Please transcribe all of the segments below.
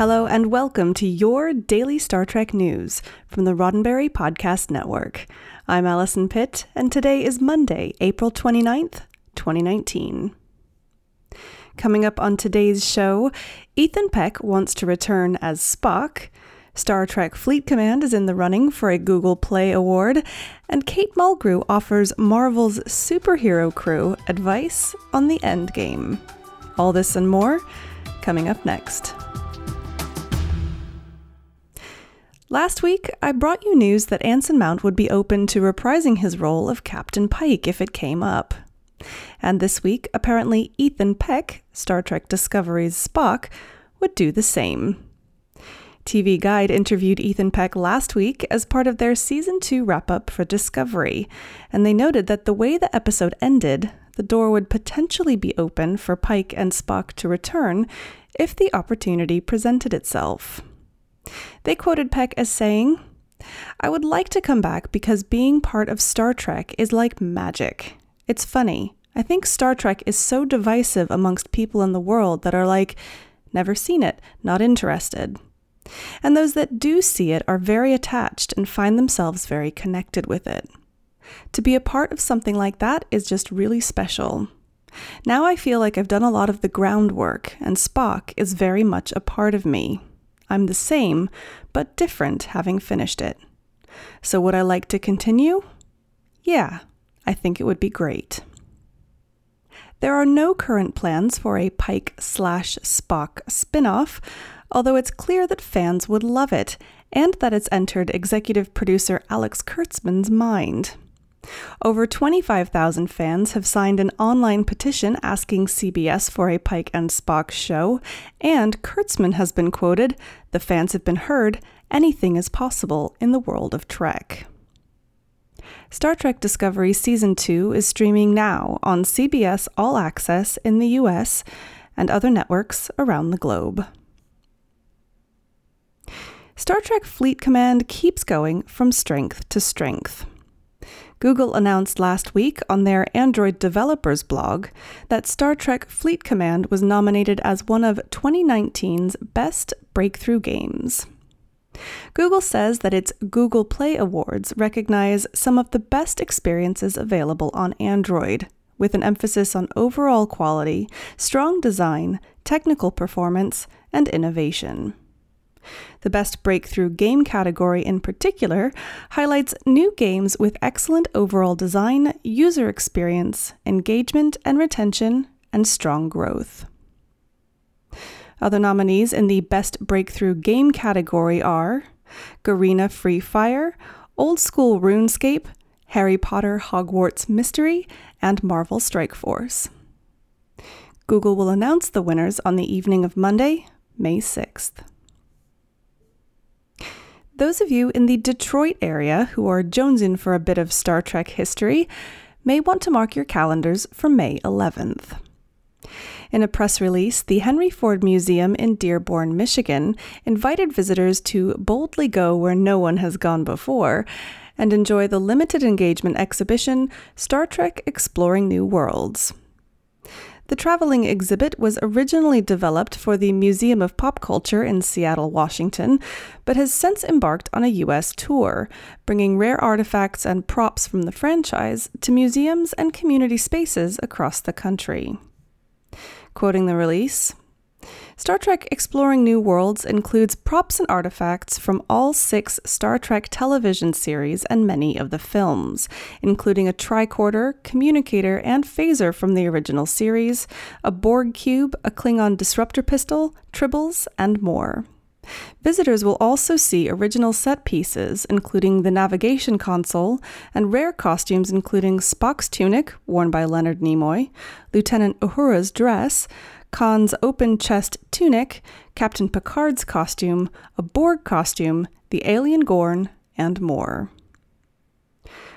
Hello and welcome to your daily Star Trek news from the Roddenberry Podcast Network. I'm Allison Pitt, and today is Monday, April 29th, 2019. Coming up on today's show, Ethan Peck wants to return as Spock, Star Trek Fleet Command is in the running for a Google Play Award, and Kate Mulgrew offers Marvel's superhero crew advice on the endgame. All this and more coming up next. Last week, I brought you news that Anson Mount would be open to reprising his role of Captain Pike if it came up. And this week, apparently Ethan Peck, Star Trek Discovery's Spock, would do the same. TV Guide interviewed Ethan Peck last week as part of their season 2 wrap up for Discovery, and they noted that the way the episode ended, the door would potentially be open for Pike and Spock to return if the opportunity presented itself. They quoted Peck as saying, I would like to come back because being part of Star Trek is like magic. It's funny. I think Star Trek is so divisive amongst people in the world that are like, never seen it, not interested. And those that do see it are very attached and find themselves very connected with it. To be a part of something like that is just really special. Now I feel like I've done a lot of the groundwork, and Spock is very much a part of me. I'm the same, but different having finished it. So, would I like to continue? Yeah, I think it would be great. There are no current plans for a Pike slash Spock spin off, although it's clear that fans would love it and that it's entered executive producer Alex Kurtzman's mind. Over 25,000 fans have signed an online petition asking CBS for a Pike and Spock show, and Kurtzman has been quoted The fans have been heard, anything is possible in the world of Trek. Star Trek Discovery Season 2 is streaming now on CBS All Access in the US and other networks around the globe. Star Trek Fleet Command keeps going from strength to strength. Google announced last week on their Android developers blog that Star Trek Fleet Command was nominated as one of 2019's best breakthrough games. Google says that its Google Play Awards recognize some of the best experiences available on Android, with an emphasis on overall quality, strong design, technical performance, and innovation. The Best Breakthrough Game category, in particular, highlights new games with excellent overall design, user experience, engagement and retention, and strong growth. Other nominees in the Best Breakthrough Game category are Garena Free Fire, Old School RuneScape, Harry Potter Hogwarts Mystery, and Marvel Strike Force. Google will announce the winners on the evening of Monday, May 6th. Those of you in the Detroit area who are jonesing for a bit of Star Trek history may want to mark your calendars for May 11th. In a press release, the Henry Ford Museum in Dearborn, Michigan, invited visitors to boldly go where no one has gone before and enjoy the limited engagement exhibition Star Trek Exploring New Worlds. The traveling exhibit was originally developed for the Museum of Pop Culture in Seattle, Washington, but has since embarked on a U.S. tour, bringing rare artifacts and props from the franchise to museums and community spaces across the country. Quoting the release, Star Trek Exploring New Worlds includes props and artifacts from all six Star Trek television series and many of the films, including a tricorder, communicator, and phaser from the original series, a Borg cube, a Klingon disruptor pistol, tribbles, and more. Visitors will also see original set pieces, including the navigation console, and rare costumes, including Spock's tunic, worn by Leonard Nimoy, Lieutenant Uhura's dress, Khan's open chest tunic, Captain Picard's costume, a Borg costume, the alien Gorn, and more.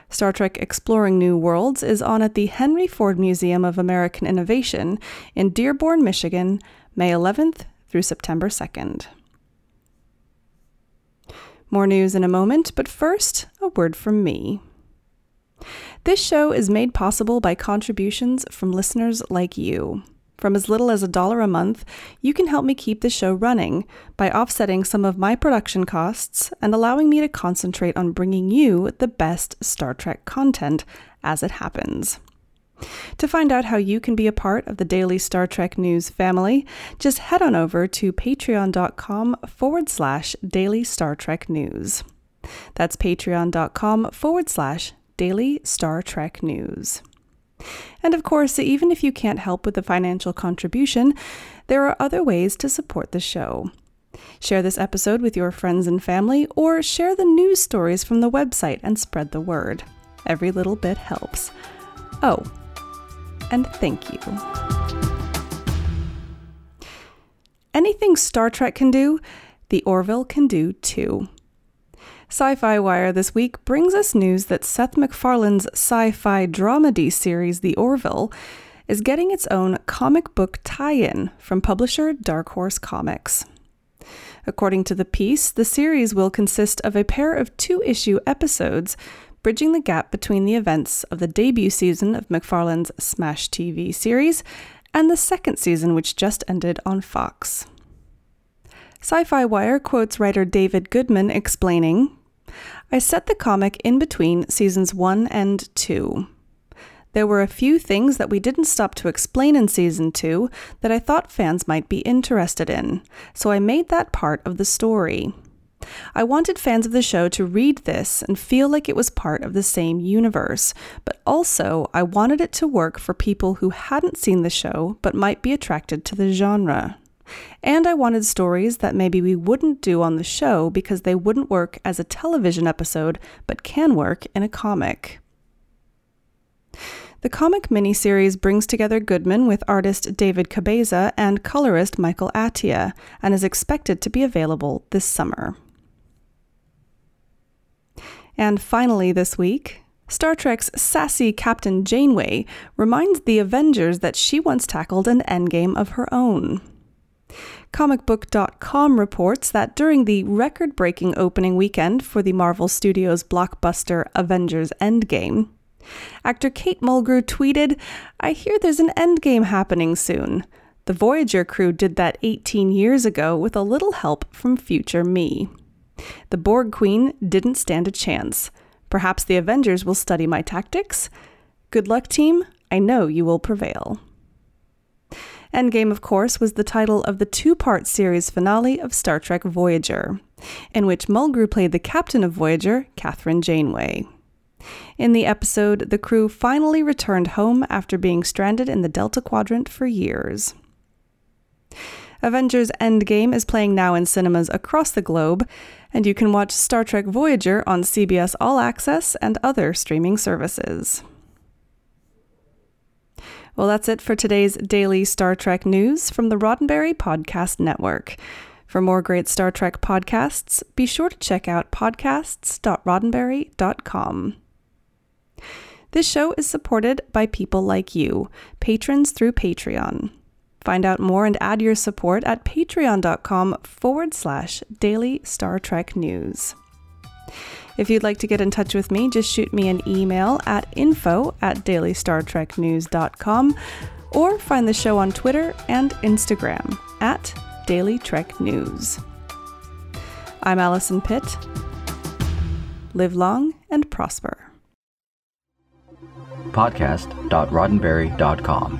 Star Trek Exploring New Worlds is on at the Henry Ford Museum of American Innovation in Dearborn, Michigan, May 11th through September 2nd. More news in a moment, but first, a word from me. This show is made possible by contributions from listeners like you. From as little as a dollar a month, you can help me keep the show running by offsetting some of my production costs and allowing me to concentrate on bringing you the best Star Trek content as it happens. To find out how you can be a part of the daily Star Trek news family, just head on over to patreon.com forward slash daily Star Trek news. That's patreon.com forward slash daily Star Trek news. And of course, even if you can't help with the financial contribution, there are other ways to support the show. Share this episode with your friends and family, or share the news stories from the website and spread the word. Every little bit helps. Oh, and thank you. Anything Star Trek can do, the Orville can do too. Sci Fi Wire this week brings us news that Seth MacFarlane's sci fi dramedy series, The Orville, is getting its own comic book tie in from publisher Dark Horse Comics. According to the piece, the series will consist of a pair of two issue episodes, bridging the gap between the events of the debut season of MacFarlane's Smash TV series and the second season, which just ended on Fox. Sci Fi Wire quotes writer David Goodman explaining I set the comic in between seasons 1 and 2. There were a few things that we didn't stop to explain in season 2 that I thought fans might be interested in, so I made that part of the story. I wanted fans of the show to read this and feel like it was part of the same universe, but also I wanted it to work for people who hadn't seen the show but might be attracted to the genre. And I wanted stories that maybe we wouldn't do on the show because they wouldn't work as a television episode, but can work in a comic. The comic miniseries brings together Goodman with artist David Cabeza and colorist Michael Atiyeh and is expected to be available this summer. And finally, this week, Star Trek's sassy Captain Janeway reminds the Avengers that she once tackled an endgame of her own. Comicbook.com reports that during the record breaking opening weekend for the Marvel Studios blockbuster Avengers Endgame, actor Kate Mulgrew tweeted, I hear there's an endgame happening soon. The Voyager crew did that 18 years ago with a little help from future me. The Borg Queen didn't stand a chance. Perhaps the Avengers will study my tactics? Good luck, team. I know you will prevail. Endgame, of course, was the title of the two part series finale of Star Trek Voyager, in which Mulgrew played the captain of Voyager, Kathryn Janeway. In the episode, the crew finally returned home after being stranded in the Delta Quadrant for years. Avengers Endgame is playing now in cinemas across the globe, and you can watch Star Trek Voyager on CBS All Access and other streaming services. Well, that's it for today's daily Star Trek news from the Roddenberry Podcast Network. For more great Star Trek podcasts, be sure to check out podcasts.roddenberry.com. This show is supported by people like you, patrons through Patreon. Find out more and add your support at patreon.com forward slash daily Star Trek news. If you'd like to get in touch with me, just shoot me an email at info at dailystartreknews.com or find the show on Twitter and Instagram at Daily Trek News. I'm Allison Pitt. Live long and prosper. Podcast.roddenberry.com,